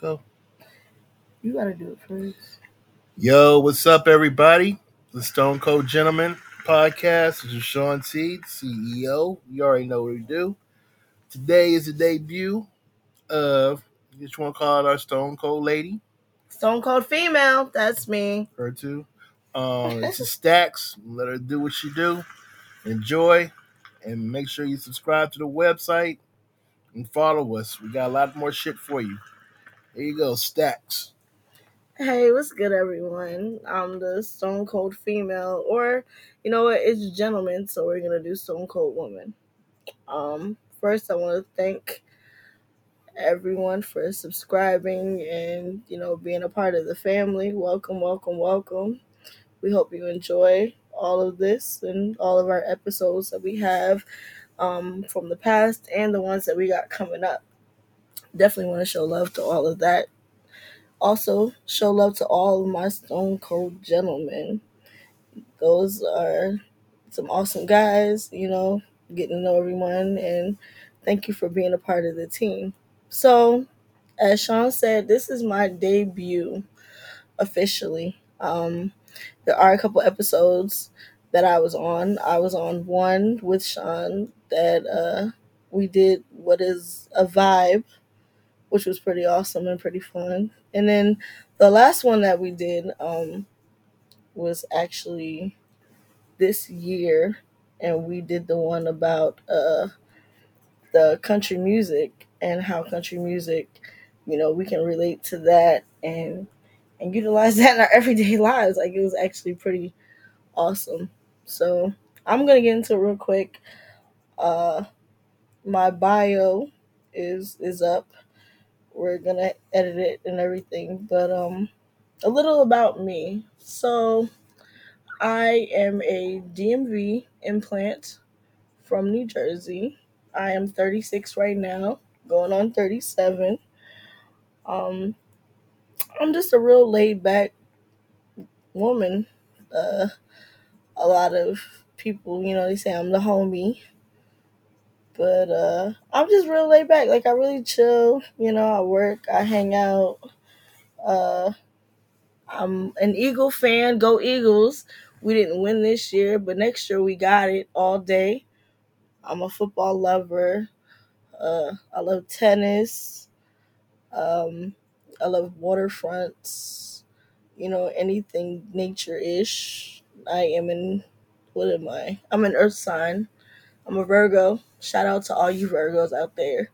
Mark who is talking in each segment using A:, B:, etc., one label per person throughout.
A: Go.
B: You gotta do it first.
A: Yo, what's up, everybody? The Stone Cold Gentleman podcast. This is Sean T, CEO. You already know what we do. Today is the debut of, you just want to call it our Stone Cold Lady,
B: Stone Cold Female, that's me.
A: her too. Um, it's a Staxx. Let her do what she do. Enjoy, and make sure you subscribe to the website and follow us. We got a lot more shit for you. Here you go, Staxx.
B: Hey, what's good, everyone? I'm the Stone Cold Female, or you know what? It's gentlemen, so we're gonna do Stone Cold Woman. Um, first, I want to thank everyone for subscribing and you know being a part of the family. Welcome, welcome, welcome. We hope you enjoy all of this and all of our episodes that we have um, from the past and the ones that we got coming up. Definitely want to show love to all of that. Also, show love to all of my Stone Cold gentlemen. Those are some awesome guys, you know, getting to know everyone, and thank you for being a part of the team. So, as Sean said, this is my debut officially. Um, there are a couple episodes that I was on. I was on one with Sean that uh, we did what is a vibe, which was pretty awesome and pretty fun. And then the last one that we did um, was actually this year, and we did the one about uh, the country music and how country music, you know, we can relate to that and and utilize that in our everyday lives. Like it was actually pretty awesome. So I'm gonna get into it real quick. Uh, my bio is is up. We're gonna edit it and everything, but um, a little about me. So I am a DMV implant from New Jersey. I am 36 right now, going on 37. Um, I'm just a real laid back woman. Uh, a lot of people, you know, they say I'm the homie, but uh, I'm just real laid back. Like I really chill. You know, I work, I hang out. Uh, I'm an Eagle fan. Go Eagles! We didn't win this year, but next year we got it all day. I'm a football lover. Uh, I love tennis. Um, I love waterfronts. You know, anything nature ish. I am in. What am I? I'm an Earth sign. I'm a Virgo. Shout out to all you Virgos out there.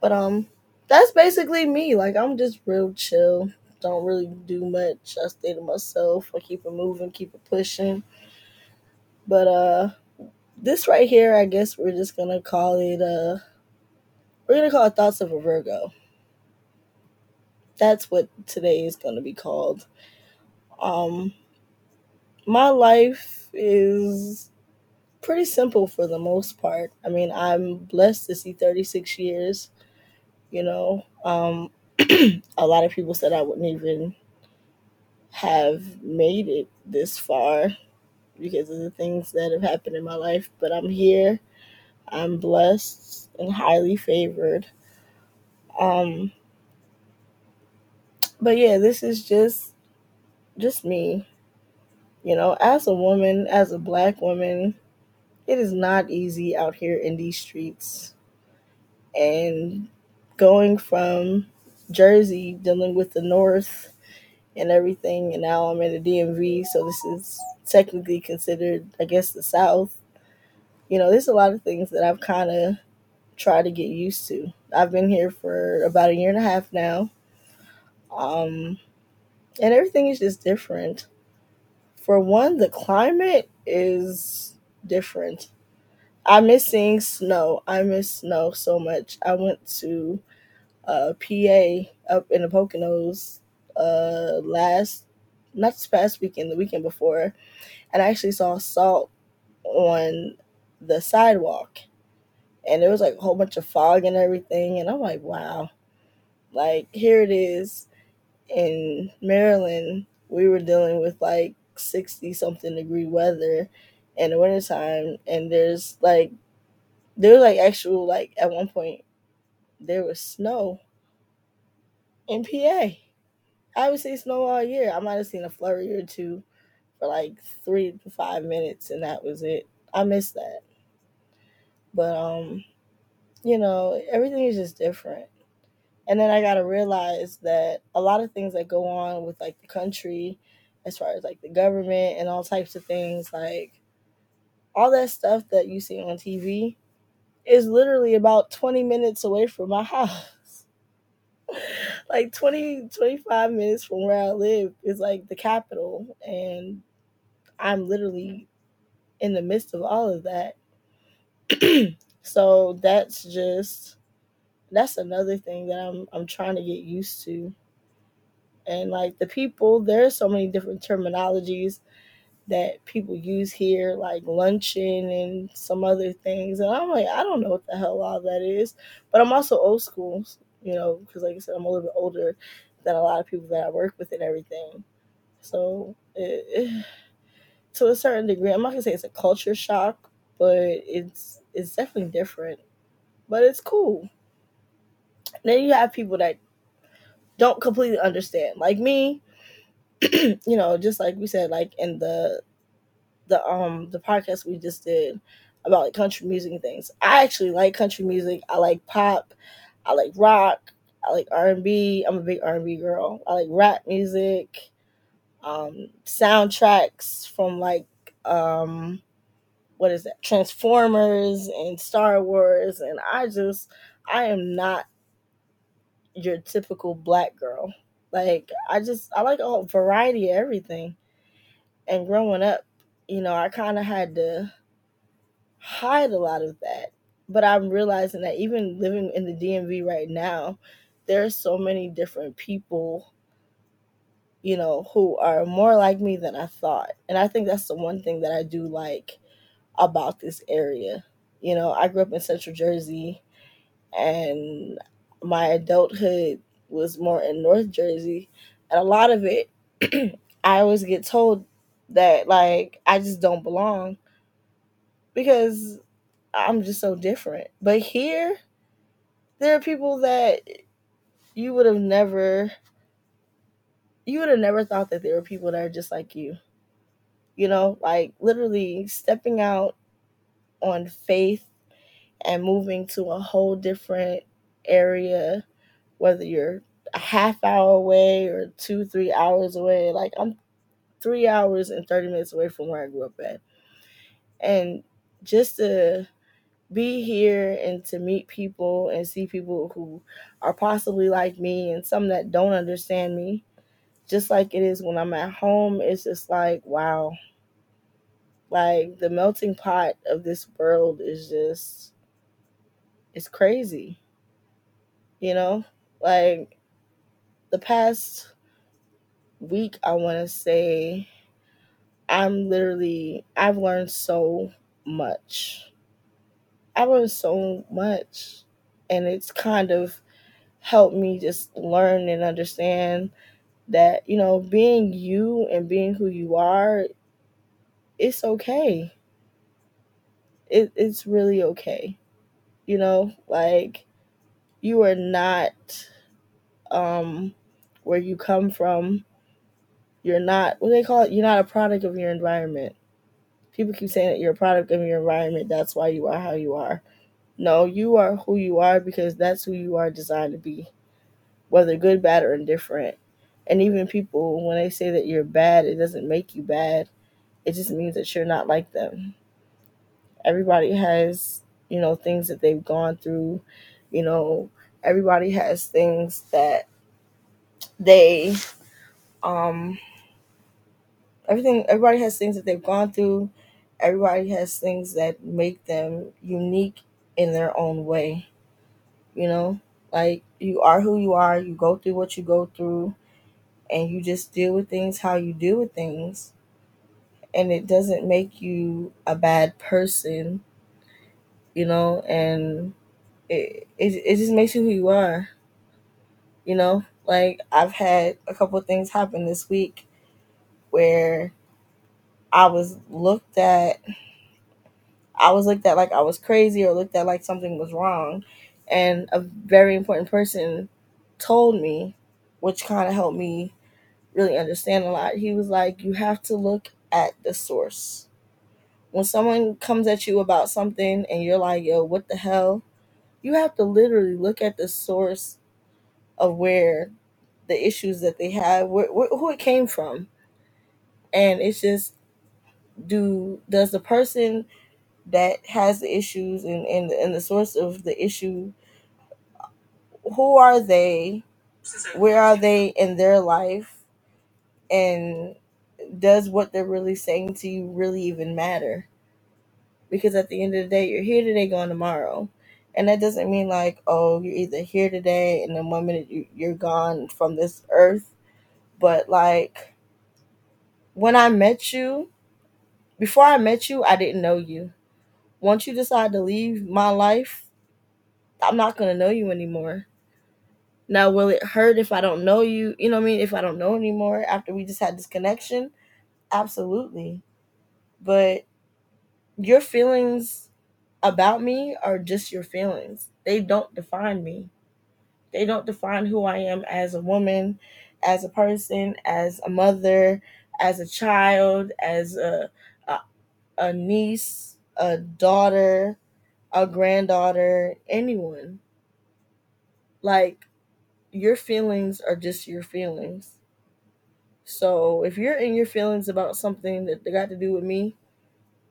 B: But um, that's basically me. Like I'm just real chill. Don't really do much. I stay to myself. I keep it moving, keep it pushing. But uh, this right here, I guess we're just gonna call it uh, we're gonna call it thoughts of a Virgo. That's what today is gonna be called. Um, my life is pretty simple for the most part. I mean, I'm blessed to see 36 years. You know, um, a lot of people said I wouldn't even have made it this far because of the things that have happened in my life, but I'm here. I'm blessed and highly favored. Um, but yeah, this is just just me. You know, as a woman, as a black woman, it is not easy out here in these streets. And going from Jersey, dealing with the North and everything, and now I'm in the DMV, so this is technically considered, I guess, the South. You know, there's a lot of things that I've kind of tried to get used to. I've been here for about a year and a half now. Um, and everything is just different. For one, the climate is different. I miss seeing snow. I miss snow so much. I went to uh, PA up in the Poconos uh, last, not this past weekend, the weekend before, and I actually saw salt on the sidewalk. And there was like a whole bunch of fog and everything. And I'm like, wow. Like, here it is in Maryland. We were dealing with like 60 something degree weather in the wintertime. And there's like, there was like actual, like, at one point, there was snow in PA. I haven't seen snow all year. I might have seen a flurry or two for like three to five minutes, and that was it. I missed that. But um, you know, everything is just different. And then I gotta realize that a lot of things that go on with like the country, as far as like the government and all types of things, like all that stuff that you see on TV is literally about 20 minutes away from my house. like 20, 25 minutes from where I live is like the capital. And I'm literally in the midst of all of that. so that's just that's another thing that I'm I'm trying to get used to. And like the people, there's so many different terminologies that people use here, like luncheon and some other things. And I'm like, I don't know what the hell all that is. But I'm also old school, you know, because like I said, I'm a little bit older than a lot of people that I work with and everything. So it, to a certain degree, I'm not gonna say it's a culture shock, but it's it's definitely different. But it's cool. then you have people that don't completely understand, like me. you know, just like we said, like in the the um the podcast we just did about like country music and things. I actually like country music. I like pop. I like rock. I like R and B. I'm a big R and B girl. I like rap music. Um, soundtracks from like um, what is that? Transformers and Star Wars. And I just I am not your typical black girl. Like I just I like a variety of everything. And growing up, you know, I kind of had to hide a lot of that. But I'm realizing that even living in the DMV right now, there are so many different people, you know, who are more like me than I thought. And I think that's the one thing that I do like about this area. You know, I grew up in Central Jersey and my adulthood was more in North Jersey. And a lot of it, I always get told that, like, I just don't belong because I'm just so different. But here, there are people that you would have never you would have never thought that there were people that are just like you. You know, like literally stepping out on faith and moving to a whole different area, whether you're a half hour away or two, three hours away. Like I'm three hours and 30 minutes away from where I grew up at. And just to be here and to meet people and see people who are possibly like me and some that don't understand me, just like it is when I'm at home, it's just like, wow. Like the melting pot of this world is just, it's crazy. You know, like the past week, I want to say, I'm literally, I've learned so much. I've learned so much. And it's kind of helped me just learn and understand that, you know, being you and being who you are, it's okay. It, it's really okay. You know, like you are not um where you come from. You're not what do they call it? You're not a product of your environment. People keep saying that you're a product of your environment. That's why you are how you are. No, you are who you are because that's who you are designed to be, whether good, bad, or indifferent. And even people, when they say that you're bad, it doesn't make you bad. It just means that you're not like them. Everybody has, you know, things that they've gone through. You know, everybody has things that they, um, everything, everybody has things that they've gone through. Everybody has things that make them unique in their own way. You know, like you are who you are, you go through what you go through, and you just deal with things how you deal with things. And it doesn't make you a bad person, you know, and it, it, it just makes you who you are. You know, like I've had a couple of things happen this week where I was looked at I was looked at like I was crazy or looked at like something was wrong. And a very important person told me which kind of helped me really understand a lot. He was like, you have to look at the source. When someone comes at you about something and you're like, yo, what the hell? You have to literally look at the source of where the issues that they have, where, where, who it came from. And it's just, do does the person that has the issues and, and, and the source of the issue, who are they? Where are they in their life? And does what they're really saying to you really even matter? Because at the end of the day, you're here today, gone tomorrow. And that doesn't mean like, oh, you're either here today and minute you, you're gone from this earth. But like, when I met you, before I met you, I didn't know you. Once you decide to leave my life, I'm not going to know you anymore. Now, will it hurt if I don't know you? You know what I mean? If I don't know anymore after we just had this connection? Absolutely. But your feelings about me are just your feelings. They don't define me. They don't define who I am as a woman, as a person, as a mother, as a child, as a a, a niece, a daughter, a granddaughter, anyone. Like your feelings are just your feelings. So if you're in your feelings about something that got to do with me,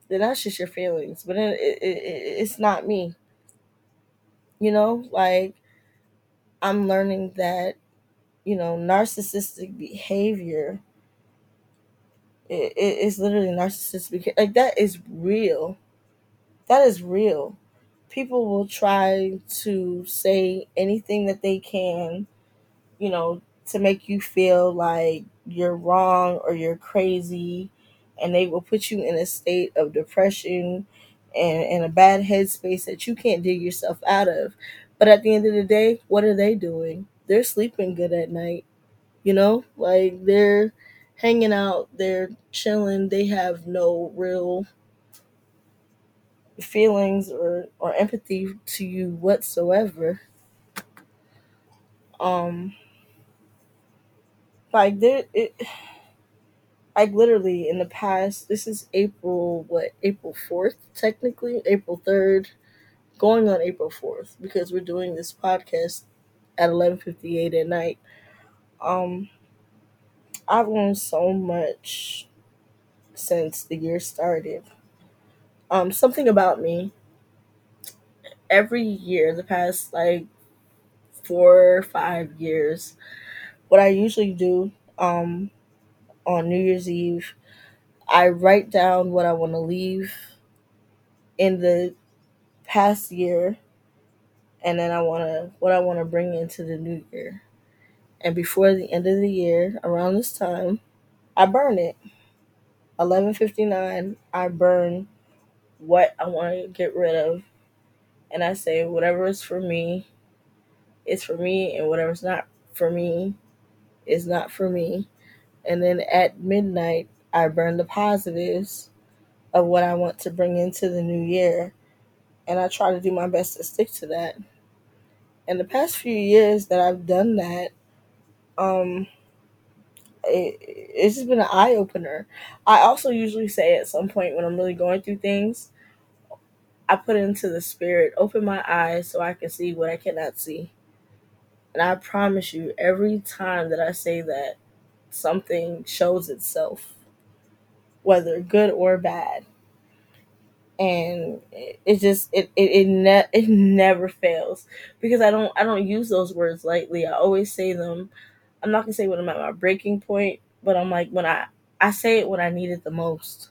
B: then that's just your feelings. But it, it, it, it's not me. You know, like I'm learning that, you know, narcissistic behavior it, it, it's literally narcissistic. Like that is real. That is real. People will try to say anything that they can, you know, to make you feel like you're wrong or you're crazy, and they will put you in a state of depression and in a bad headspace that you can't dig yourself out of. But at the end of the day, what are they doing? They're sleeping good at night. You know, like they're hanging out, they're chilling, they have no real feelings or, or empathy to you whatsoever. Um like there it like literally in the past this is April what April 4th technically? April 3rd going on April 4th because we're doing this podcast at 11:58 at night. Um I've learned so much since the year started. Um something about me. Every year the past like four or five years what i usually do um on new year's eve i write down what i want to leave in the past year and then i want to what i want to bring into the new year. And before the end of the year around this time i burn it. 11:59 i burn what i want to get rid of. And i say whatever is for me is for me and whatever's not for me is not for me. And then at midnight, I burn the positives of what I want to bring into the new year. And I try to do my best to stick to that. In the past few years that I've done that, um, it, it's just been an eye opener. I also usually say at some point when I'm really going through things, I put into the spirit, open my eyes so I can see what I cannot see. And I promise you, every time that I say that, something shows itself, whether good or bad. And it, it just it it it, ne- it never fails because I don't I don't use those words lightly. I always say them. I'm not gonna say when I'm at my breaking point, but I'm like when I I say it when I need it the most.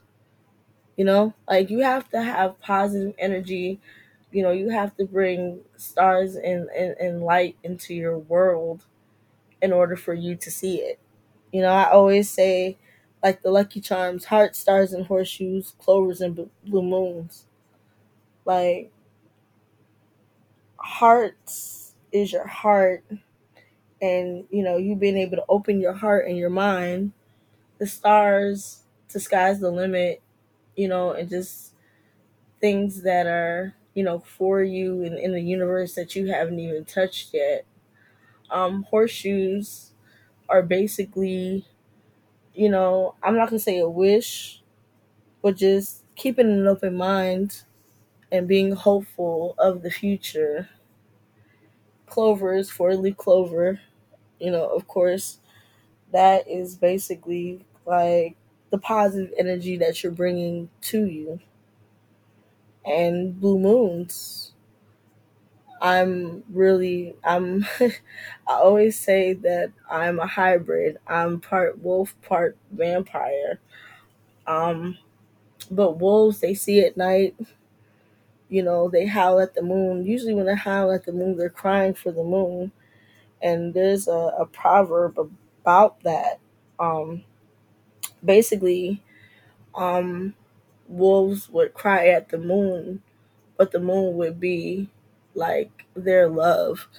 B: You know, like you have to have positive energy. You know, you have to bring stars and, and, and light into your world in order for you to see it. You know, I always say, like the Lucky Charms, heart, stars, and horseshoes, clovers, and blue moons. Like, hearts is your heart, and you know, you being able to open your heart and your mind. The stars, to sky's the limit, you know, and just things that are, you know, for you and in the universe that you haven't even touched yet. Um, horseshoes are basically, you know, I'm not gonna say a wish, but just keeping an open mind and being hopeful of the future. Clover is four leaf clover. You know, of course, that is basically like the positive energy that you're bringing to you. And blue moons. I'm really, I'm, I always say that I'm a hybrid. I'm part wolf, part vampire. Um, but wolves, they see at night, you know, they howl at the moon. Usually, when they howl at the moon, they're crying for the moon. And there's a, a proverb about that. Um, basically, um, wolves would cry at the moon, but the moon would be like their love,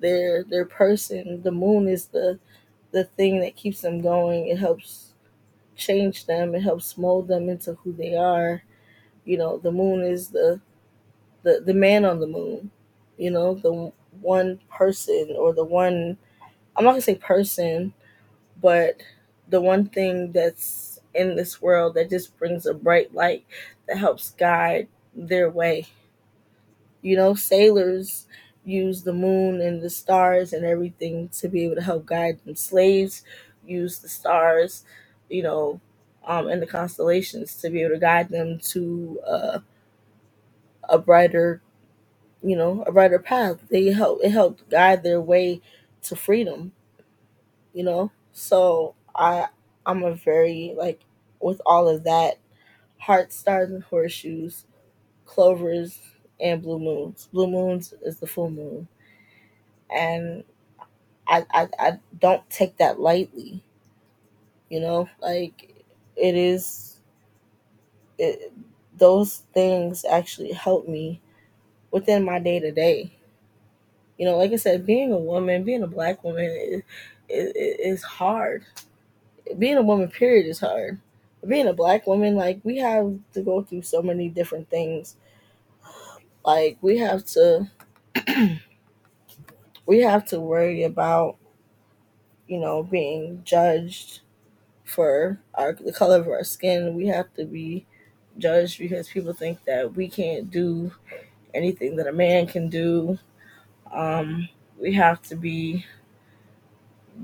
B: their their person. The moon is the the thing that keeps them going. It helps change them. It helps mold them into who they are. You know, the moon is the the the man on the moon. You know, the one person or the one. I'm not gonna say person, but the one thing that's in this world that just brings a bright light that helps guide their way. You know, sailors use the moon and the stars and everything to be able to help guide them. Slaves use the stars, you know, um, and the constellations to be able to guide them to uh, a brighter, you know, a brighter path. They help it helped guide their way to freedom. You know, so I I'm a very like with all of that heart stars and horseshoes, clovers and blue moons. Blue moons is the full moon, and I I, I don't take that lightly. You know, like it is. It, those things actually help me within my day to day. You know, like I said, being a woman, being a black woman, is, is, is hard. Being a woman, period, is hard. Being a black woman, like we have to go through so many different things. Like we have to, we have to worry about, you know, being judged for our the color of our skin. We have to be judged because people think that we can't do anything that a man can do. Um, we have to be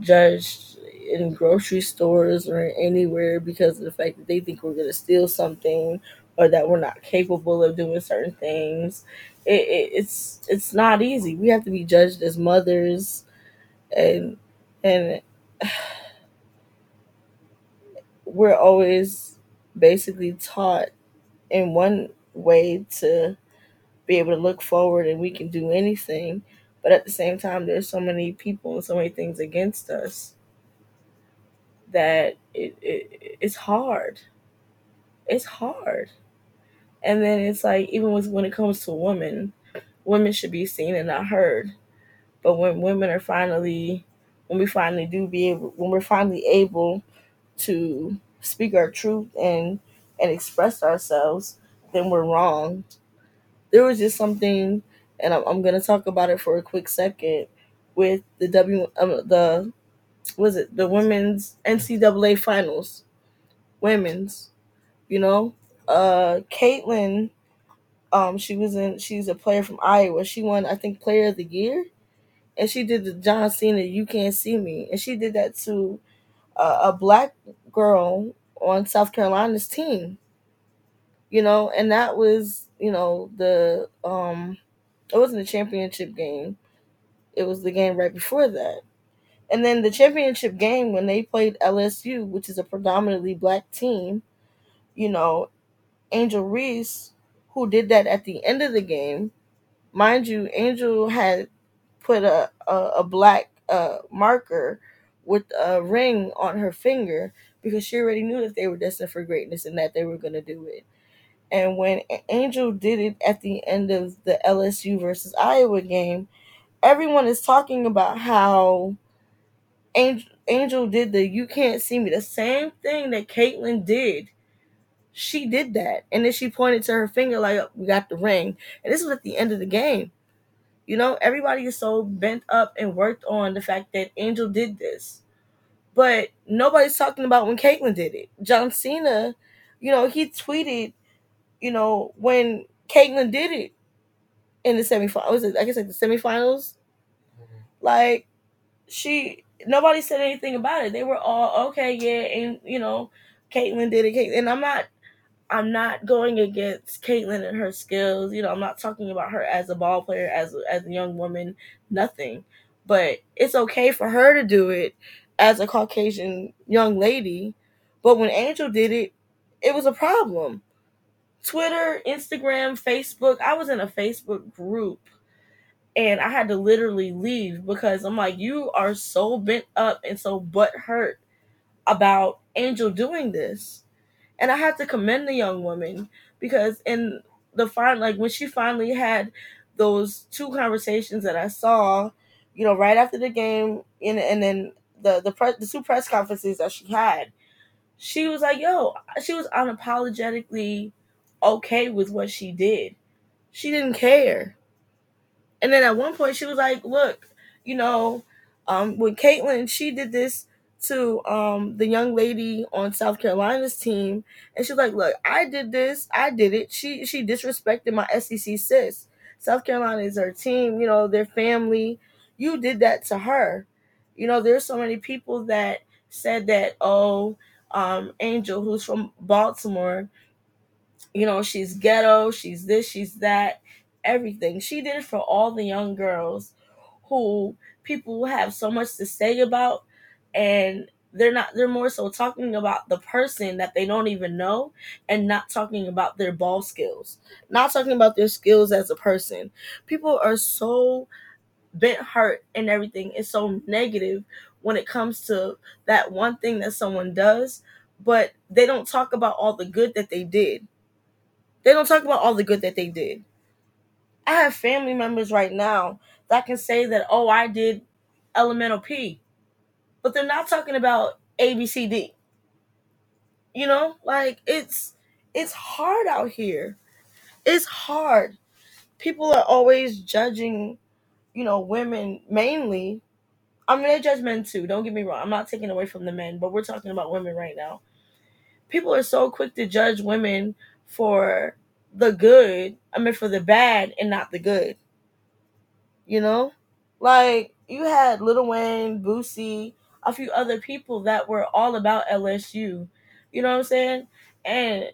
B: judged in grocery stores or anywhere because of the fact that they think we're going to steal something or that we're not capable of doing certain things. It, it, it's it's not easy. We have to be judged as mothers, and and we're always basically taught in one way to be able to look forward and we can do anything but at the same time there's so many people and so many things against us that it, it it's hard it's hard and then it's like even with when it comes to women women should be seen and not heard. But when women are finally when we finally do be able when we're finally able to speak our truth and and express ourselves then we're wrong. There was just something and i'm, I'm to talk about it for a quick second with the w um, the was it? The women's ncaa finals. Women's you know uh caitlin um she was in she's a player from iowa. She won i think player of the year. And she did the john cena you can't see me. And she did that to uh, a black girl on south carolina's team. You know and that was you know the um it wasn't the championship game. It was the game right before that. And then the championship game when they played lsu which is a predominantly black team you know angel reese who did that at the end of the game mind you angel had put a a, a black uh, marker with a ring on her finger because she already knew that they were destined for greatness and that they were going to do it and when Angel did it at the end of the LSU versus Iowa game, everyone is talking about how Angel, Angel did the you can't see me, the same thing that Caitlin did. She did that. And then she pointed to her finger like, we got the ring. And this was at the end of the game. You know, everybody is so bent up and worked on the fact that Angel did this. But nobody's talking about when Caitlin did it. John Cena, you know, he tweeted, you know, when Caitlin did it in the semifinals. I guess like the semifinals? Mm-hmm. Like she nobody said anything about it. They were all okay, yeah, and you know, Caitlin did it. And I'm not I'm not going against Caitlin and her skills. You know, I'm not talking about her as a ball player, as as a young woman, nothing. But it's okay for her to do it as a Caucasian young lady. But when Angel did it, it was a problem. Twitter, Instagram, Facebook. I was in a Facebook group and I had to literally leave because I'm like, you are so bent up and so butt hurt about Angel doing this. And I had to commend the young woman because in the final, like when she finally had those two conversations that I saw, you know, right after the game, and and then the the press the two press conferences that she had, she was like, "Yo," she was unapologetically okay with what she did. She didn't care. And then at one point, she was like, "Look, you know, um, when Caitlin she did this to um the young lady on South Carolina's team, and she's like, "Look, I did this, I did it. She she disrespected my SEC sis. South Carolina is her team, you know, their family. You did that to her. You know, there's so many people that said that, oh, um, Angel, who's from Baltimore, you know, she's ghetto, she's this, she's that, everything. She did it for all the young girls who people have so much to say about and they're not they're more so talking about the person that they don't even know and not talking about their ball skills not talking about their skills as a person. People are so bent hurt and everything is so negative when it comes to that one thing that someone does but they don't talk about all the good that they did. They don't talk about all the good that they did. I have family members right now that can say that oh i did elemental p but they're not talking about ABCD. You know, like it's it's hard out here. It's hard. People are always judging, you know, women mainly. I mean, they judge men too. Don't get me wrong. I'm not taking away from the men, but we're talking about women right now. People are so quick to judge women for the good. I mean, for the bad and not the good. You know, like you had Lil Wayne, Boosie, a few other people that were all about LSU. You know what I'm saying? And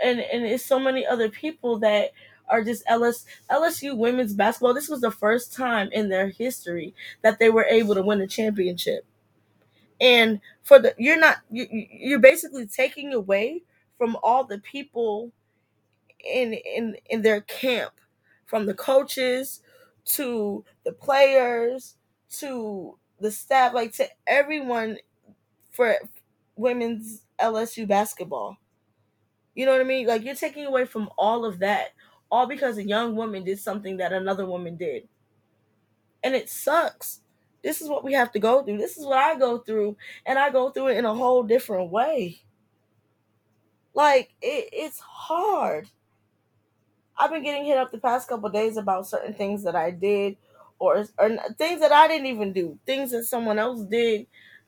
B: and and it's so many other people that are just LS, LSU women's basketball. This was the first time in their history that they were able to win a championship. And for the you're not you, you're basically taking away from all the people in in in their camp from the coaches to the players to the staff, like to everyone for women's LSU basketball. You know what I mean? Like you're taking away from all of that, all because a young woman did something that another woman did. And it sucks. This is what we have to go through. This is what I go through, and I go through it in a whole different way. Like it, it's hard. I've been getting hit up the past couple days about certain things that I did or or things that I didn't even do, things that someone else did,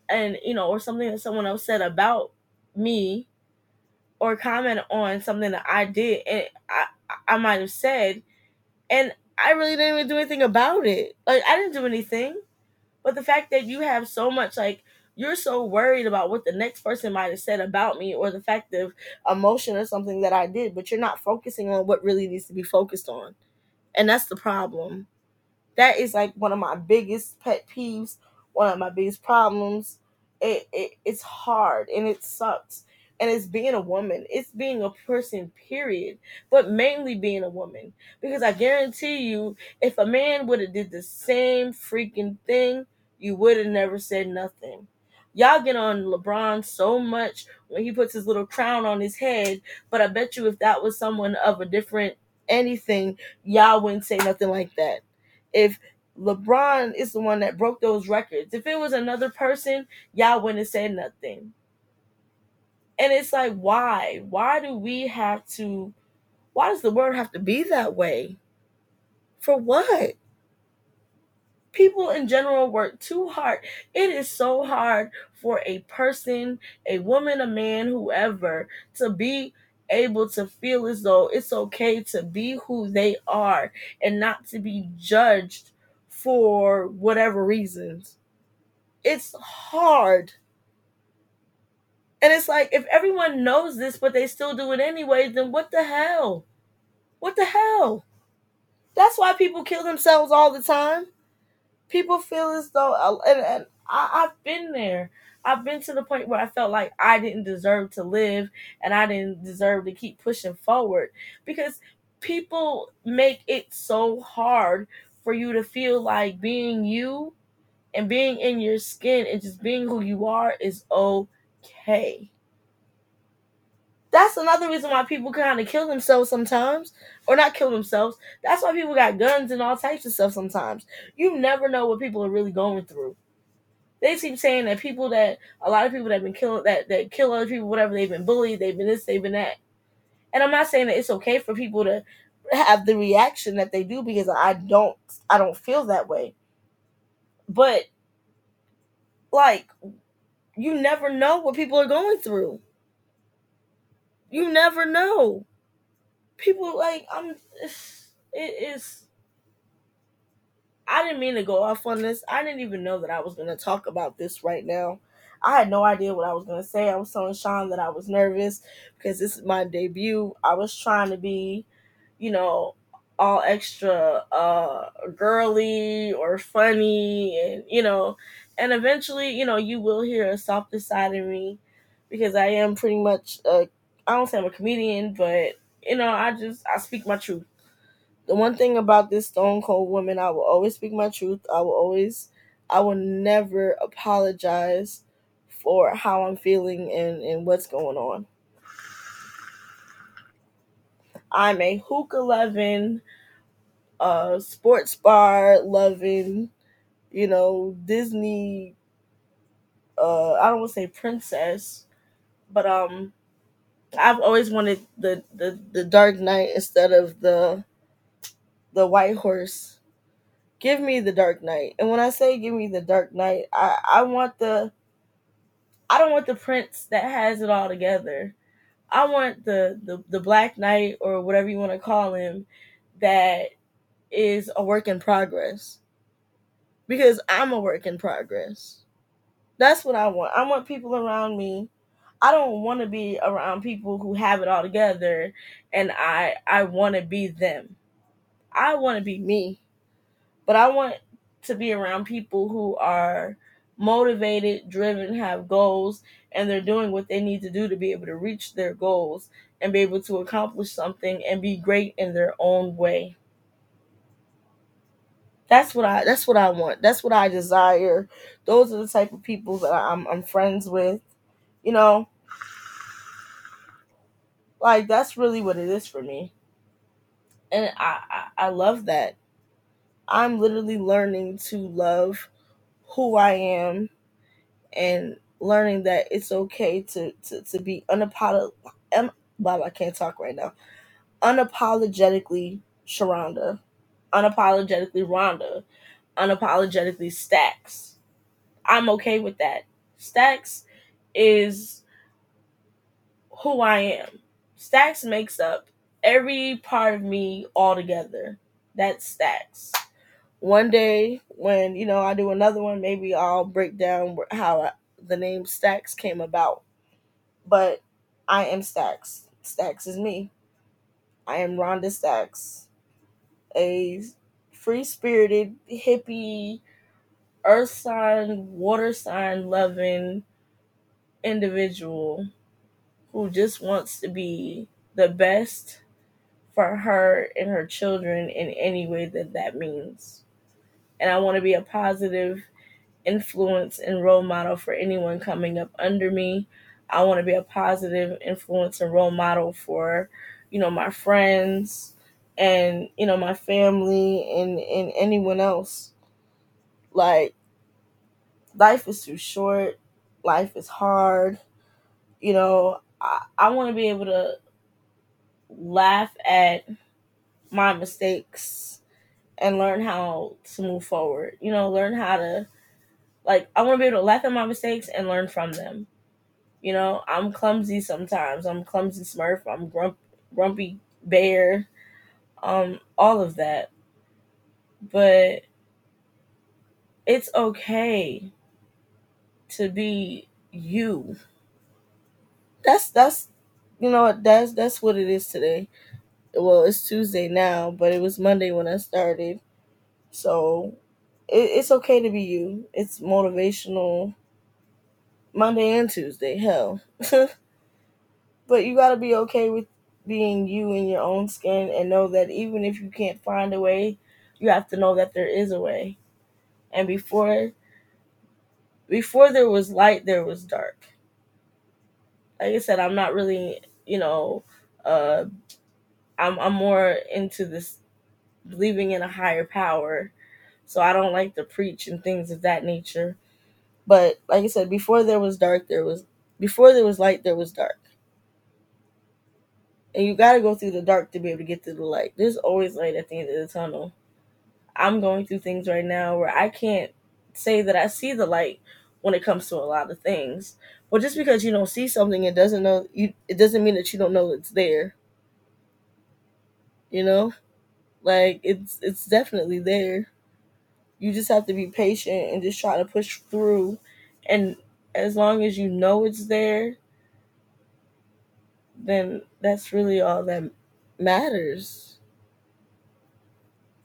B: and you know, or something that someone else said about me, or comment on something that I did, and I I might have said, and I really didn't even do anything about it. Like I didn't do anything, but the fact that you have so much like you're so worried about what the next person might have said about me or the fact of emotion or something that I did, but you're not focusing on what really needs to be focused on. And that's the problem that is like one of my biggest pet peeves, one of my biggest problems. It, it it's hard and it sucks. And it's being a woman. It's being a person, period. But mainly being a woman. Because I guarantee you, if a man would have did the same freaking thing, you would have never said nothing. Y'all get on LeBron so much when he puts his little crown on his head, but I bet you if that was someone of a different anything, y'all wouldn't say nothing like that if LeBron is the one that broke those records. If it was another person, y'all wouldn't have said nothing. And it's like, why? Why do we have to? Why does the world have to be that way? For what? people in general work too hard. It is so hard for a person, a woman, a man, whoever, to be able to feel as though it's okay to be who they are and not to be judged for whatever reasons. It's hard. And it's like if everyone knows this but they still do it anyway, then what the hell? What the hell? That's why people kill themselves all the time. People feel as though, and, and I, I've been there. I've been to the point where I felt like I didn't deserve to live and I didn't deserve to keep pushing forward because people make it so hard for you to feel like being you and being in your skin and just being who you are is okay. That's another reason why people kind of kill themselves sometimes, or not kill themselves. That's why people got guns and all types of stuff sometimes. You never know what people are really going through. They keep saying that people that a lot of people that have been killing that that kill other people, whatever they've been bullied, they've been this, they've been that. And I'm not saying that it's okay for people to have the reaction that they do because I don't I don't feel that way. But like you never know what people are going through. You never know. People like I'm. It is. I didn't mean to go off on this. I didn't even know that I was going to talk about this right now. I had no idea what I was going to say. I was telling Sean that I was nervous because this is my debut. I was trying to be, you know, all extra uh girly or funny and you know and eventually you know you will hear a softer side of me because i am pretty much a I don't say I'm a comedian, but you know, I just I speak my truth. The one thing about this stone cold woman, I will always speak my truth. I will always I will never apologize for how I'm feeling and, and what's going on. I'm a hookah loving, uh sports bar loving, you know, Disney uh I don't want to say princess, but um I've always wanted the, the the Dark Knight instead of the the White Horse. Give me the Dark Knight. And when I say give me the Dark Knight, I I want the I don't want the prince that has it all together. I want the the, the Black Knight or whatever you want to call him that is a work in progress. Because I'm a work in progress. That's what I want. I want people around me I don't want to be around people who have it all together and I I want to be them. I want to be me. But I want to be around people who are motivated, driven, have goals and they're doing what they need to do to be able to reach their goals and be able to accomplish something and be great in their own way. That's what I that's what I want. That's what I desire. Those are the type of people that I'm I'm friends with you know like that's really what it is for me and I, I i love that i'm literally learning to love who i am and learning that it's okay to to, to be unapolog um, Bob, I can't talk right now. Unapologetically Sharonda, unapologetically Rhonda, unapologetically Staxx. I'm okay with that. Staxx is who I am. Staxx makes up every part of me all together. That Staxx. One day, when you know I do another one, maybe I'll break down how the name Staxx came about. But I am Staxx. Staxx is me. I am Rhonda Staxx, a free spirited, hippie, earth sign, water sign loving individual who just wants to be the best for her and her children in any way that that means. And I want to be a positive influence and role model for anyone coming up under me. I want to be a positive influence and role model for, you know, my friends and, you know, my family and, and anyone else. Like, life is too short. Life is hard. You know, I, I want to be able to laugh at my mistakes and learn how to move forward. You know, learn how to like I want to be able to laugh at my mistakes and learn from them. You know, I'm clumsy sometimes. I'm clumsy Smurf. I'm grump, grumpy bear. Um, all of that. But it's okay to be you. That's that's you know what that's that's what it is today. Well, it's Tuesday now, but it was Monday when I started. So it, it's okay to be you. It's motivational Monday and Tuesday, hell. but you got to be okay with being you in your own skin and know that even if you can't find a way, you have to know that there is a way. And before before there was light, there was dark. Like I said, I'm not really, you know, uh I'm I'm more into this believing in a higher power. So I don't like to preach and things of that nature. But like I said, before there was dark, there was before there was light, there was dark. And you got to go through the dark to be able to get to the light. There's always light at the end of the tunnel. I'm going through things right now where I can't say that I see the light when it comes to a lot of things. But just because you don't see something, it doesn't know you. It doesn't mean that you don't know it's there. You know, like it's it's definitely there. You just have to be patient and just try to push through. And as long as you know it's there, then that's really all that matters.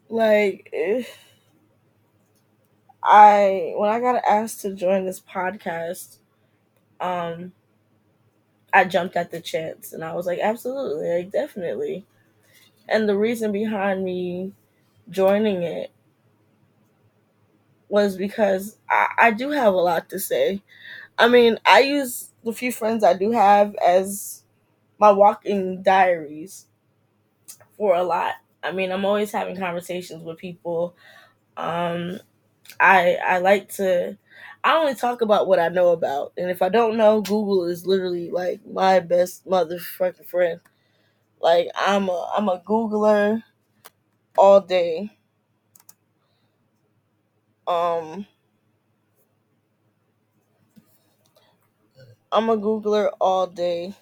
B: Like, if I when I got asked to join this podcast, um, I jumped at the chance and I was like, absolutely, like definitely. And the reason behind me joining it was because I, I do have a lot to say. I mean, I use the few friends I do have as my walking diaries for a lot. I mean, I'm always having conversations with people. Um, I I like to. I only talk about what I know about, and if I don't know, Google is literally like my best motherfucking friend. Like I'm a I'm a Googler all day. Um, I'm a Googler all day,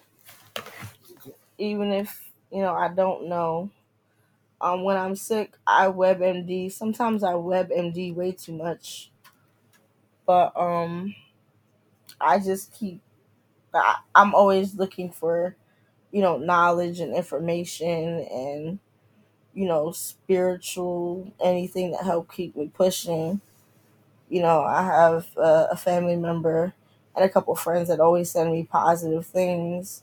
B: even if you know I don't know. Um, when I'm sick, I WebMD. Sometimes I WebMD way too much, but um, I just keep. I, I'm always looking for, you know, knowledge and information and, you know, spiritual anything that help keep me pushing. You know, I have a family member and a couple friends that always send me positive things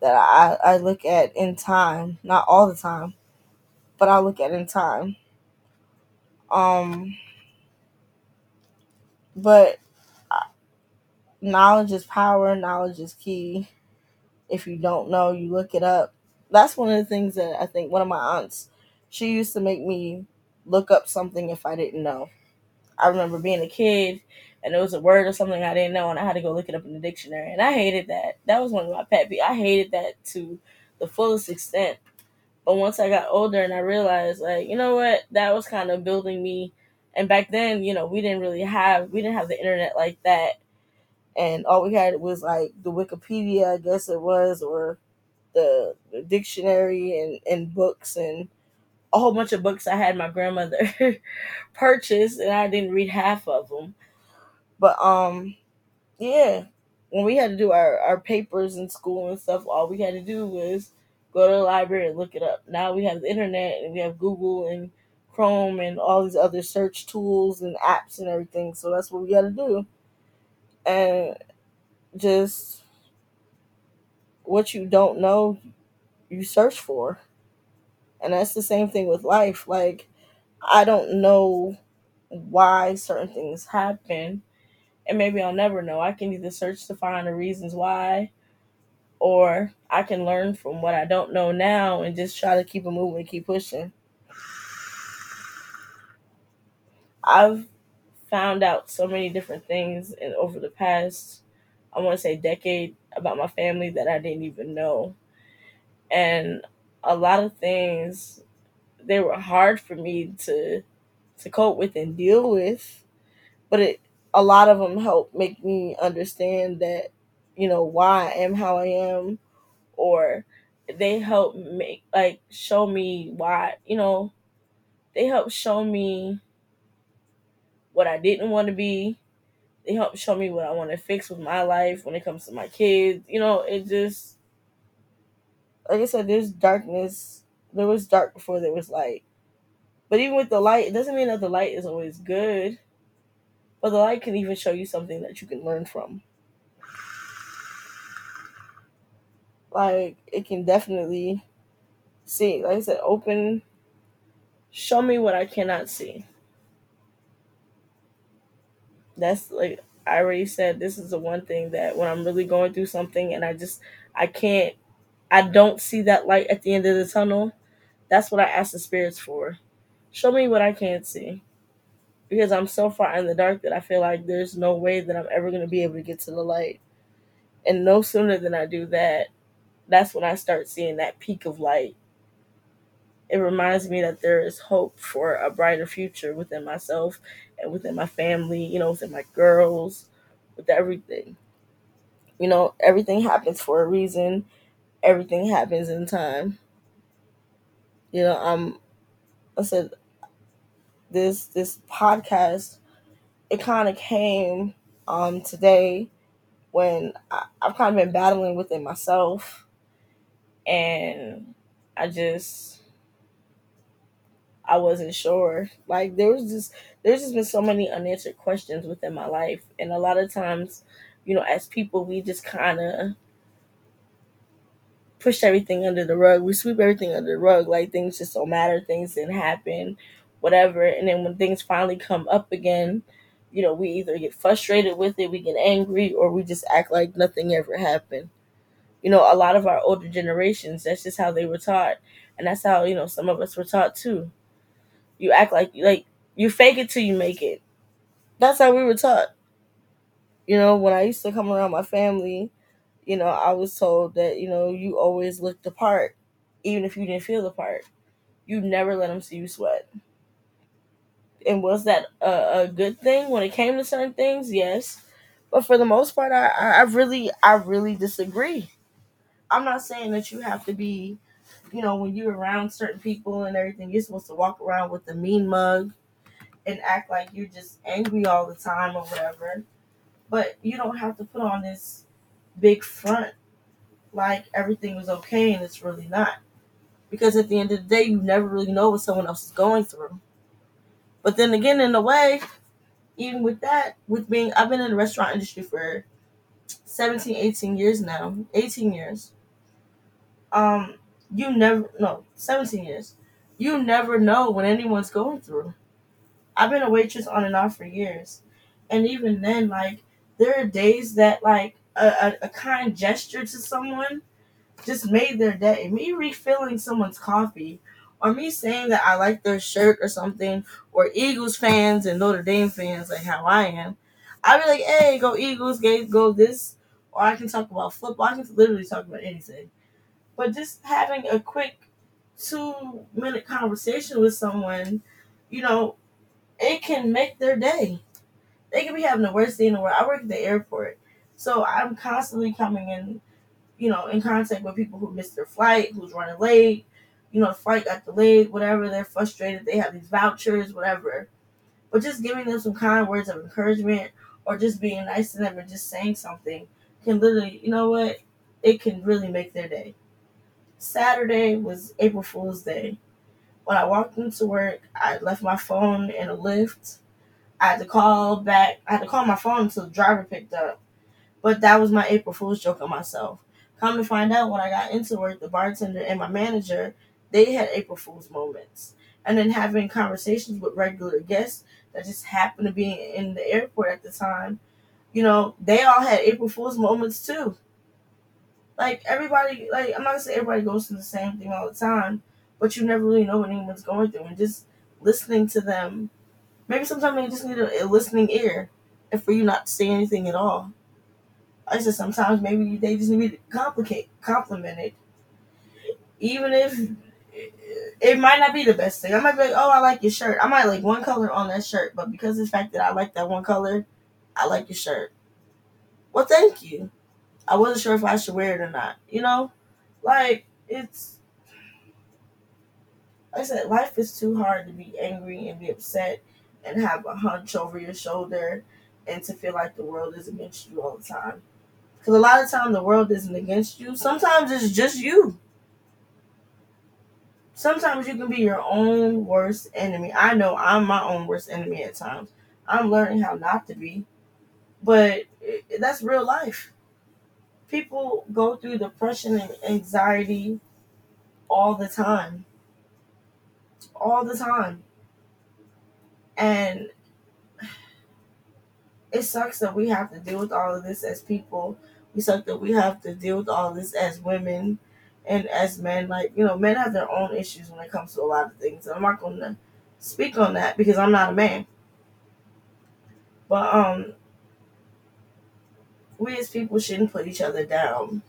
B: that I, I look at in time, not all the time, but I look at in time. Um, but uh, knowledge is power, knowledge is key. If you don't know, you look it up. That's one of the things that I think one of my aunts, she used to make me look up something if I didn't know. I remember being a kid and it was a word or something I didn't know and I had to go look it up in the dictionary. And I hated that. That was one of my pet peeves. I hated that to the fullest extent. But once I got older and I realized, like, you know what, that was kind of building me. And back then, you know, we didn't really have we didn't have the internet like that, and all we had was like the Wikipedia, I guess it was, or the, the dictionary and and books and a whole bunch of books I had my grandmother purchased, and I didn't read half of them. But um, yeah, when we had to do our our papers in school and stuff, all we had to do was go to the library and look it up. Now we have the internet and we have Google and Chrome and all these other search tools and apps and everything. So that's what we got to do. And just what you don't know, you search for. And that's the same thing with life. Like, I don't know why certain things happen. And maybe I'll never know. I can either search to find the reasons why, or I can learn from what I don't know now and just try to keep it moving and keep pushing. I've found out so many different things in, over the past, I want to say, decade about my family that I didn't even know. And a lot of things they were hard for me to to cope with and deal with, but it a lot of them help make me understand that you know why I am how I am, or they help make like show me why you know they help show me what I didn't want to be. They help show me what I want to fix with my life when it comes to my kids. You know, it just like I said, there's darkness. There was dark before there was light. But even with the light, it doesn't mean that the light is always good. But the light can even show you something that you can learn from. Like it can definitely see, like I said, open show me what I cannot see. That's like I already said this is the one thing that when I'm really going through something and I just I can't I don't see that light at the end of the tunnel, that's what I ask the spirits for. Show me what I can't see. Because I'm so far in the dark that I feel like there's no way that I'm ever going to be able to get to the light. And no sooner than I do that, that's when I start seeing that peak of light. It reminds me that there is hope for a brighter future within myself and within my family, you know, within my girls, with everything. You know, everything happens for a reason. Everything happens in time. You know, um I said this this podcast it kind of came um today when I, I've kind of been battling within myself and I just I wasn't sure. Like there was just there's just been so many unanswered questions within my life, and a lot of times, you know, as people, we just kind of push everything under the rug. We sweep everything under the rug, like things just don't matter, things didn't happen, whatever. And then when things finally come up again, you know, we either get frustrated with it, we get angry, or we just act like nothing ever happened. You know, a lot of our older generations, that's just how they were taught, and that's how you know some of us were taught too. You act like like you fake it till you make it. That's how we were taught. You know, when I used to come around my family, you know, I was told that, you know, you always looked the part, even if you didn't feel the part. You never let them see you sweat. And was that a, a good thing when it came to certain things? Yes. But for the most part, I, I really, I really disagree. I'm not saying that you have to be, you know, when you're around certain people and everything, you're supposed to walk around with a mean mug and act like you're just angry all the time or whatever. But you don't have to put on this big front like everything was okay and it's really not. Because at the end of the day, you never really know what someone else is going through. But then again, in a way, even with that, with being, I've been in the restaurant industry for 17, 18 years now, 18 years. Um, you never, no, 17 years. You never know when anyone's going through. I've been a waitress on and off for years. And even then, like, there are days that, like, a, a, a kind gesture to someone just made their day. Me refilling someone's coffee or me saying that I like their shirt or something, or Eagles fans and Notre Dame fans, like how I am, I'd be like, hey, go Eagles, go, go this. Or I can talk about football. I can literally talk about anything. But just having a quick two minute conversation with someone, you know, it can make their day. They can be having the worst day in the world. I work at the airport. So I'm constantly coming in, you know, in contact with people who missed their flight, who's running late, you know, the flight got delayed, whatever, they're frustrated, they have these vouchers, whatever. But just giving them some kind words of encouragement or just being nice to them and just saying something can literally, you know what, it can really make their day. Saturday was April Fool's Day. When I walked into work, I left my phone in a lift. I had to call back. I had to call my phone until the driver picked up. But that was my April Fool's joke on myself. Come to find out, when I got into work, the bartender and my manager, they had April Fool's moments. And then having conversations with regular guests that just happened to be in the airport at the time, you know, they all had April Fool's moments too. Like everybody, like I'm not gonna say everybody goes through the same thing all the time, but you never really know what anyone's going through, and just listening to them. Maybe sometimes they just need a, a listening ear, and for you not to say anything at all. I said sometimes maybe they just need to complicate complimented, even if it might not be the best thing. I might be like, oh, I like your shirt. I might like one color on that shirt, but because of the fact that I like that one color, I like your shirt. Well, thank you. I wasn't sure if I should wear it or not. You know, like it's. Like I said, life is too hard to be angry and be upset and have a hunch over your shoulder and to feel like the world is against you all the time. Because a lot of time the world isn't against you. Sometimes it's just you sometimes you can be your own worst enemy. I know I'm my own worst enemy at times. I'm learning how not to be, but that's real life. People go through depression and anxiety all the time. All the time. And it sucks that we have to deal with all of this as people. We suck that we have to deal with all of this as women and as men, like you know, men have their own issues when it comes to a lot of things. I'm not going to speak on that because I'm not a man. But um, we as people shouldn't put each other down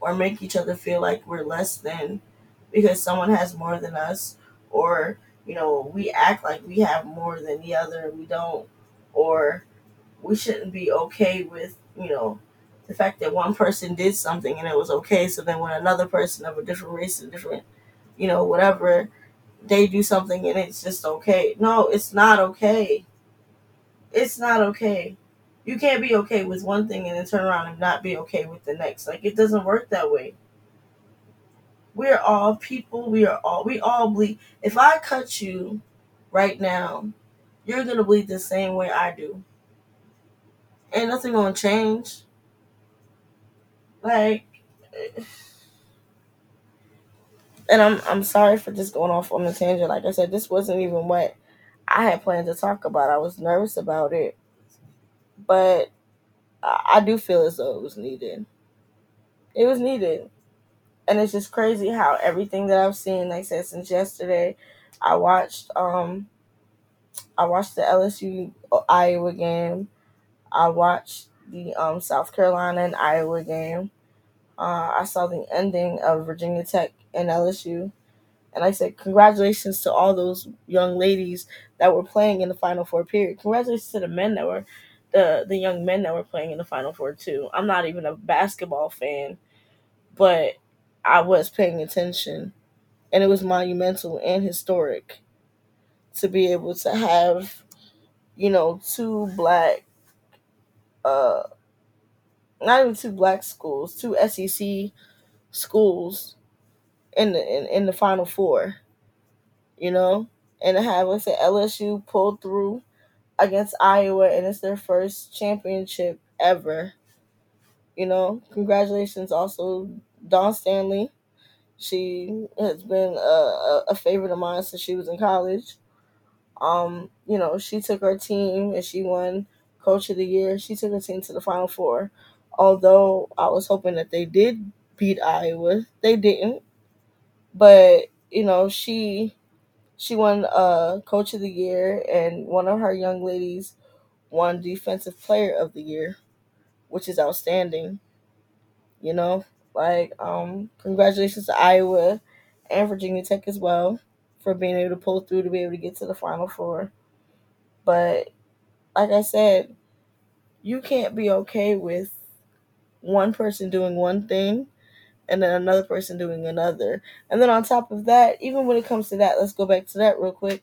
B: or make each other feel like we're less than because someone has more than us or you know we act like we have more than the other and we don't or we shouldn't be okay with you know the fact that one person did something and it was okay. So then when another person of a different race and different, you know, whatever, they do something and it's just okay. No, it's not okay. It's not okay. You can't be okay with one thing and then turn around and not be okay with the next. Like it doesn't work that way. We're all people. We are all we all bleed. If I cut you right now, you're gonna bleed the same way I do. Ain't nothing gonna change. Like, and I'm I'm sorry for just going off on a tangent. Like I said, this wasn't even what I had planned to talk about. I was nervous about it, but I, do feel as though it was needed. It was needed, and it's just crazy how everything that I've seen, like I said, since yesterday, I watched um, I watched the LSU Iowa game. I watched the um, South Carolina and Iowa game. Uh, I saw the ending of Virginia Tech and LSU. And I said, congratulations to all those young ladies that were playing in the Final Four period. Congratulations to the men that were, the, the young men that were playing in the Final Four too. I'm not even a basketball fan, but I was paying attention. And it was monumental and historic to be able to have, you know, two black uh not even two black schools, two SEC schools in the in, in the final four. You know? And to have let's say LSU pull through against Iowa and it's their first championship ever. You know, congratulations also Dawn Staley. She has been a, a favorite of mine since she was in college. Um, you know, she took her team and she won coach of the year. She took her team to the final four. Although I was hoping that they did beat Iowa, they didn't. But you know, she she won uh, coach of the year, and one of her young ladies won defensive player of the year, which is outstanding. You know, like um, congratulations to Iowa and Virginia Tech as well for being able to pull through to be able to get to the final four. But like I said, you can't be okay with one person doing one thing and then another person doing another. And then on top of that, even when it comes to that, let's go back to that real quick.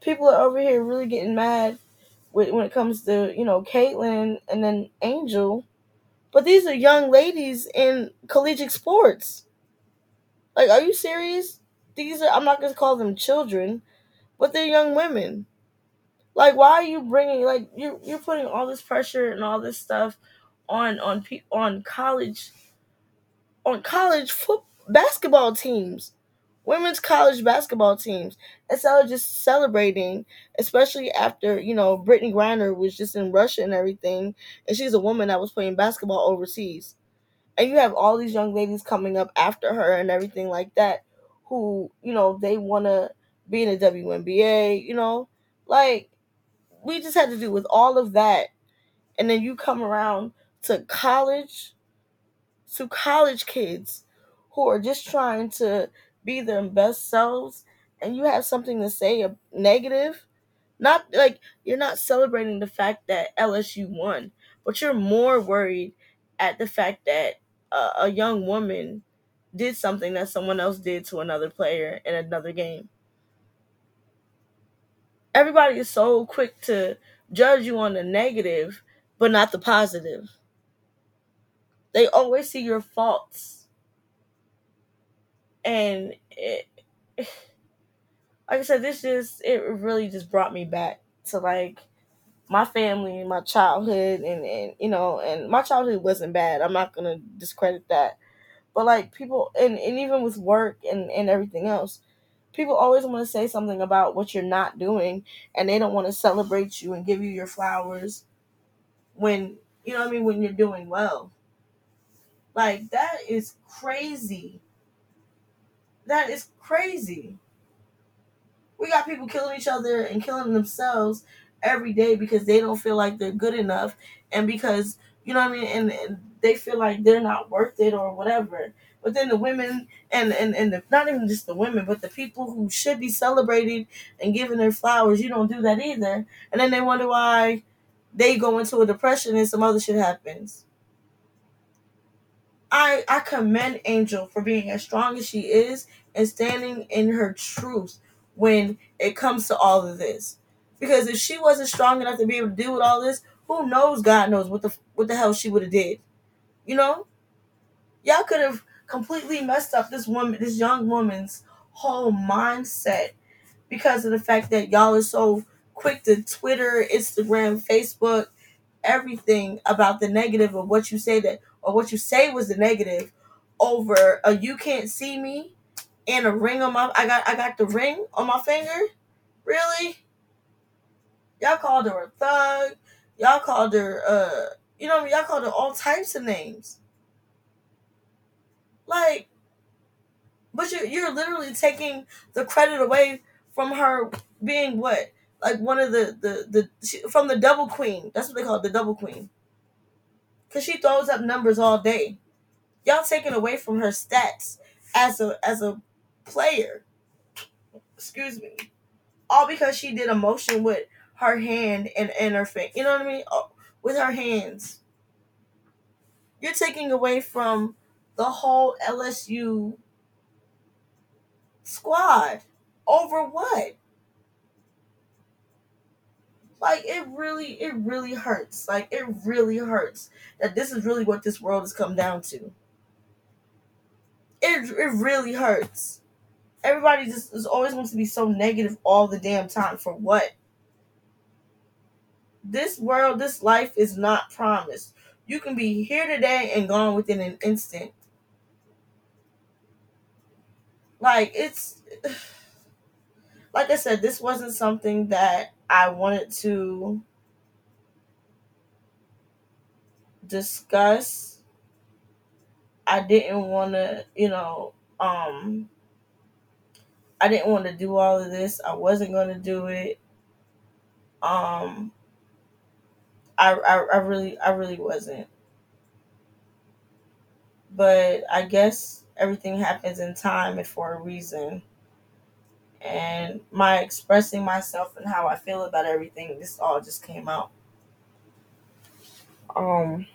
B: People are over here really getting mad with, when it comes to, you know, Caitlin and then Angel. But these are young ladies in collegiate sports. Like, are you serious? These are, I'm not going to call them children, but they're young women. Like, why are you bringing, like, you're, you're putting all this pressure and all this stuff on on on college on college foot basketball teams, women's college basketball teams, instead of just celebrating, especially after you know Brittney Griner was just in Russia and everything, and she's a woman that was playing basketball overseas, and you have all these young ladies coming up after her and everything like that, who you know they want to be in the WNBA, you know, like we just had to do with all of that, and then you come around to college to college kids who are just trying to be their best selves and you have something to say a negative, not like you're not celebrating the fact that LSU won, but you're more worried at the fact that uh, a young woman did something that someone else did to another player in another game. Everybody is so quick to judge you on the negative, but not the positive. They always see your faults. And it, like I said, this just it really just brought me back to like my family, my childhood, and and you know, and my childhood wasn't bad. I'm not gonna discredit that, but like people, and and even with work and and everything else, people always want to say something about what you're not doing, and they don't want to celebrate you and give you your flowers when you know I mean when you're doing well. Like that is crazy. That is crazy. We got people killing each other and killing themselves every day because they don't feel like they're good enough and because you know what I mean and, and they feel like they're not worth it or whatever. But then the women and and and the, not even just the women, but the people who should be celebrated and given their flowers, you don't do that either. And then they wonder why they go into a depression and some other shit happens. I I commend Angel for being as strong as she is and standing in her truth when it comes to all of this. Because if she wasn't strong enough to be able to deal with all this, who knows? God knows what the what the hell she would have did. You know, y'all could have completely messed up this woman, this young woman's whole mindset because of the fact that y'all are so quick to Twitter, Instagram, Facebook, everything about the negative of what you say that or what you say was the negative over a you can't see me and a ring on my I got I got the ring on my finger. Really? Y'all called her a thug. Y'all called her uh you know y'all called her all types of names. Like but you're you're literally taking the credit away from her being what? Like one of the the the she, from the double queen. That's what they call it, the double queen. Cause she throws up numbers all day. Y'all taking away from her stats as a as a player. Excuse me. All because she did a motion with her hand and, and her face. You know what I mean? Oh, with her hands. You're taking away from the whole LSU squad. Over what? Like it really, it really hurts. Like it really hurts that this is really what this world has come down to. It it really hurts. Everybody just is always wants to be so negative all the damn time for what? This world, this life is not promised. You can be here today and gone within an instant. Like it's like I said, this wasn't something that I wanted to discuss. I didn't want to, you know, um I didn't want to do all of this. I wasn't going to do it. Um I, I I really I really wasn't. But I guess everything happens in time and for a reason and my expressing myself and how I feel about everything, this all just came out. Um,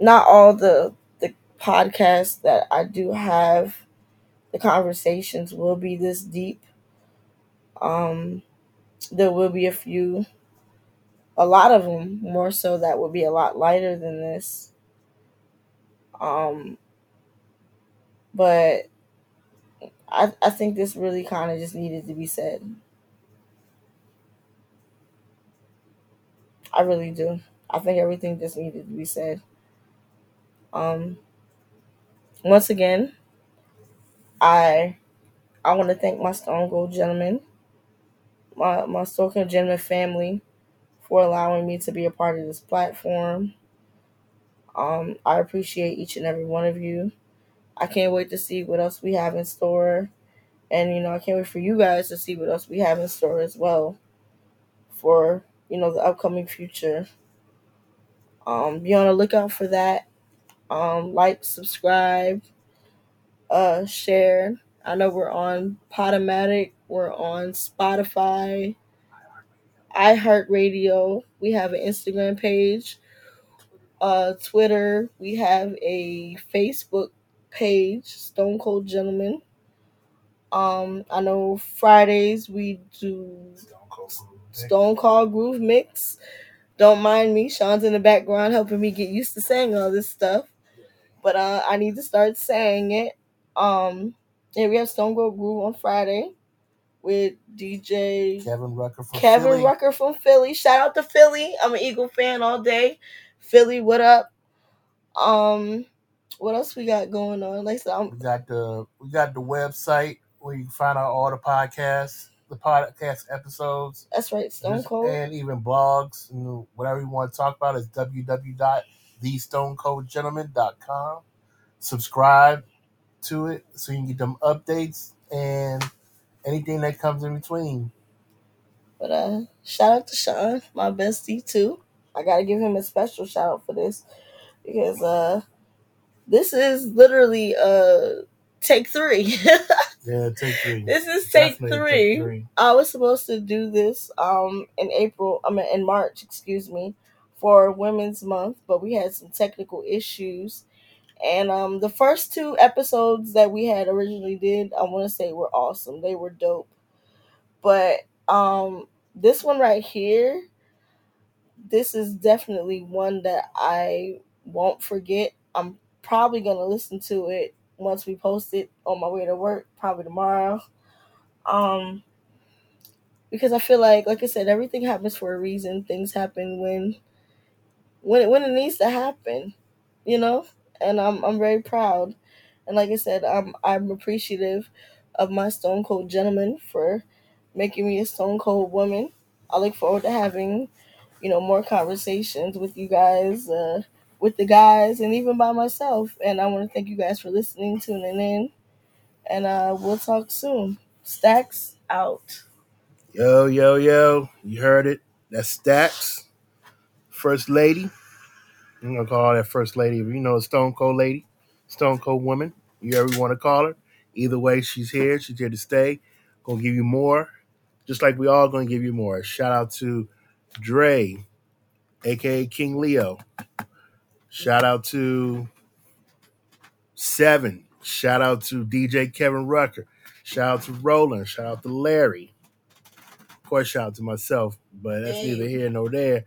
B: not all the the podcasts that I do have, the conversations will be this deep. Um, there will be a few, a lot of them more so that will be a lot lighter than this. Um, but I, I think this really kind of just needed to be said. I really do. I think everything just needed to be said. Um, once again, I I want to thank my Stone Cold gentleman, my my Stone Cold gentleman family, for allowing me to be a part of this platform. Um, I appreciate each and every one of you. I can't wait to see what else we have in store. And, you know, I can't wait for you guys to see what else we have in store as well for, you know, the upcoming future. Um, be on the lookout for that. Um, like, subscribe, uh, share. I know we're on Podomatic, we're on Spotify, iHeartRadio. We have an Instagram page, uh, Twitter. We have a Facebook page, Stone Cold Gentleman. Um, I know Fridays we do Stone Cold Groove Mix. Don't mind me. Sean's in the background helping me get used to saying all this stuff. But uh, I need to start saying it. Um, yeah, we have Stone Cold Groove on Friday with DJ
A: Kevin Rucker from
B: Kevin
A: Philly.
B: Rucker from Philly. Shout out to Philly. I'm an Eagle fan all day. Philly, what up? Um, what else we got going on? Like I said, I'm,
A: We got the we got the website where you can find out all the podcasts, the podcast episodes,
B: that's right, Stone
A: just-
B: Cold.
A: and even blogs and whatever you want to talk about is www.thestonecoldgentleman.com. Subscribe to it so you can get them updates and anything that comes in between.
B: But uh, shout out to Sean, my bestie too. I gotta give him a special shout out for this because uh, this is literally uh take three.
A: Yeah, take three.
B: this is take three.
A: take three.
B: I was supposed to do this um in April, I mean in March, excuse me, for Women's Month, but we had some technical issues. And um the first two episodes that we had originally did, I want to say were awesome. They were dope. But um this one right here, this is definitely one that I won't forget. I'm probably to listen to it once we post it on my way to work, probably tomorrow. Um because I feel like like I said everything happens for a reason. Things happen when when it, when it needs to happen, you know? And I'm I'm very proud. And like I said, I'm I'm appreciative of my Stone Cold gentleman for making me a Stone Cold woman. I look forward to having, you know, more conversations with you guys, uh, with the guys, and even by myself. And I want to thank you guys for listening, tuning in, and uh, we'll talk soon. Staxx out.
A: Yo, yo, yo. You heard it. That's Staxx. First lady. I'm gonna call her that first lady. You know, Stone Cold lady, Stone Cold woman. You ever want to call her? Either way, she's here. She's here to stay. Gonna give you more, just like we all gonna give you more. Shout out to Dre, aka King Leo. Shout out to Seven. Shout out to DJ Kevin Rucker. Shout out to Roland. Shout out to Larry. Of course, shout out to myself, but that's
B: Hey.
A: neither here nor there.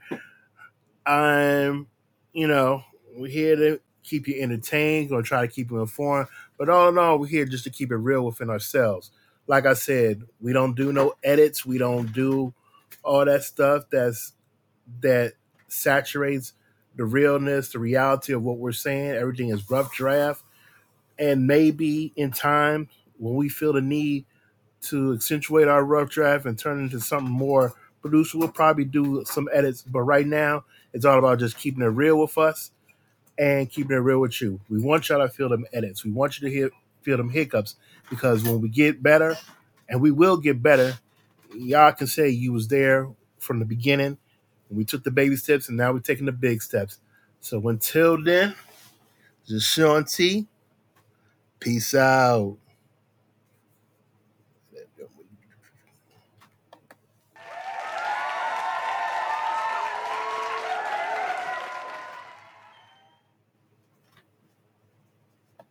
A: I'm, you know, we're here to keep you entertained, gonna try to keep you informed, but all in all, we're here just to keep it real within ourselves. Like I said, we don't do no edits, we don't do all that stuff that's that saturates the realness, the reality of what we're saying. Everything is rough draft. And maybe in time, when we feel the need to accentuate our rough draft and turn it into something more produced, we'll probably do some edits. But right now, it's all about just keeping it real with us and keeping it real with you. We want y'all to feel them edits. We want you to hear, feel them hiccups because when we get better, and we will get better, y'all can say you was there from the beginning. We took the baby steps and now we're taking the big steps. So until then, just Sean T. Peace out.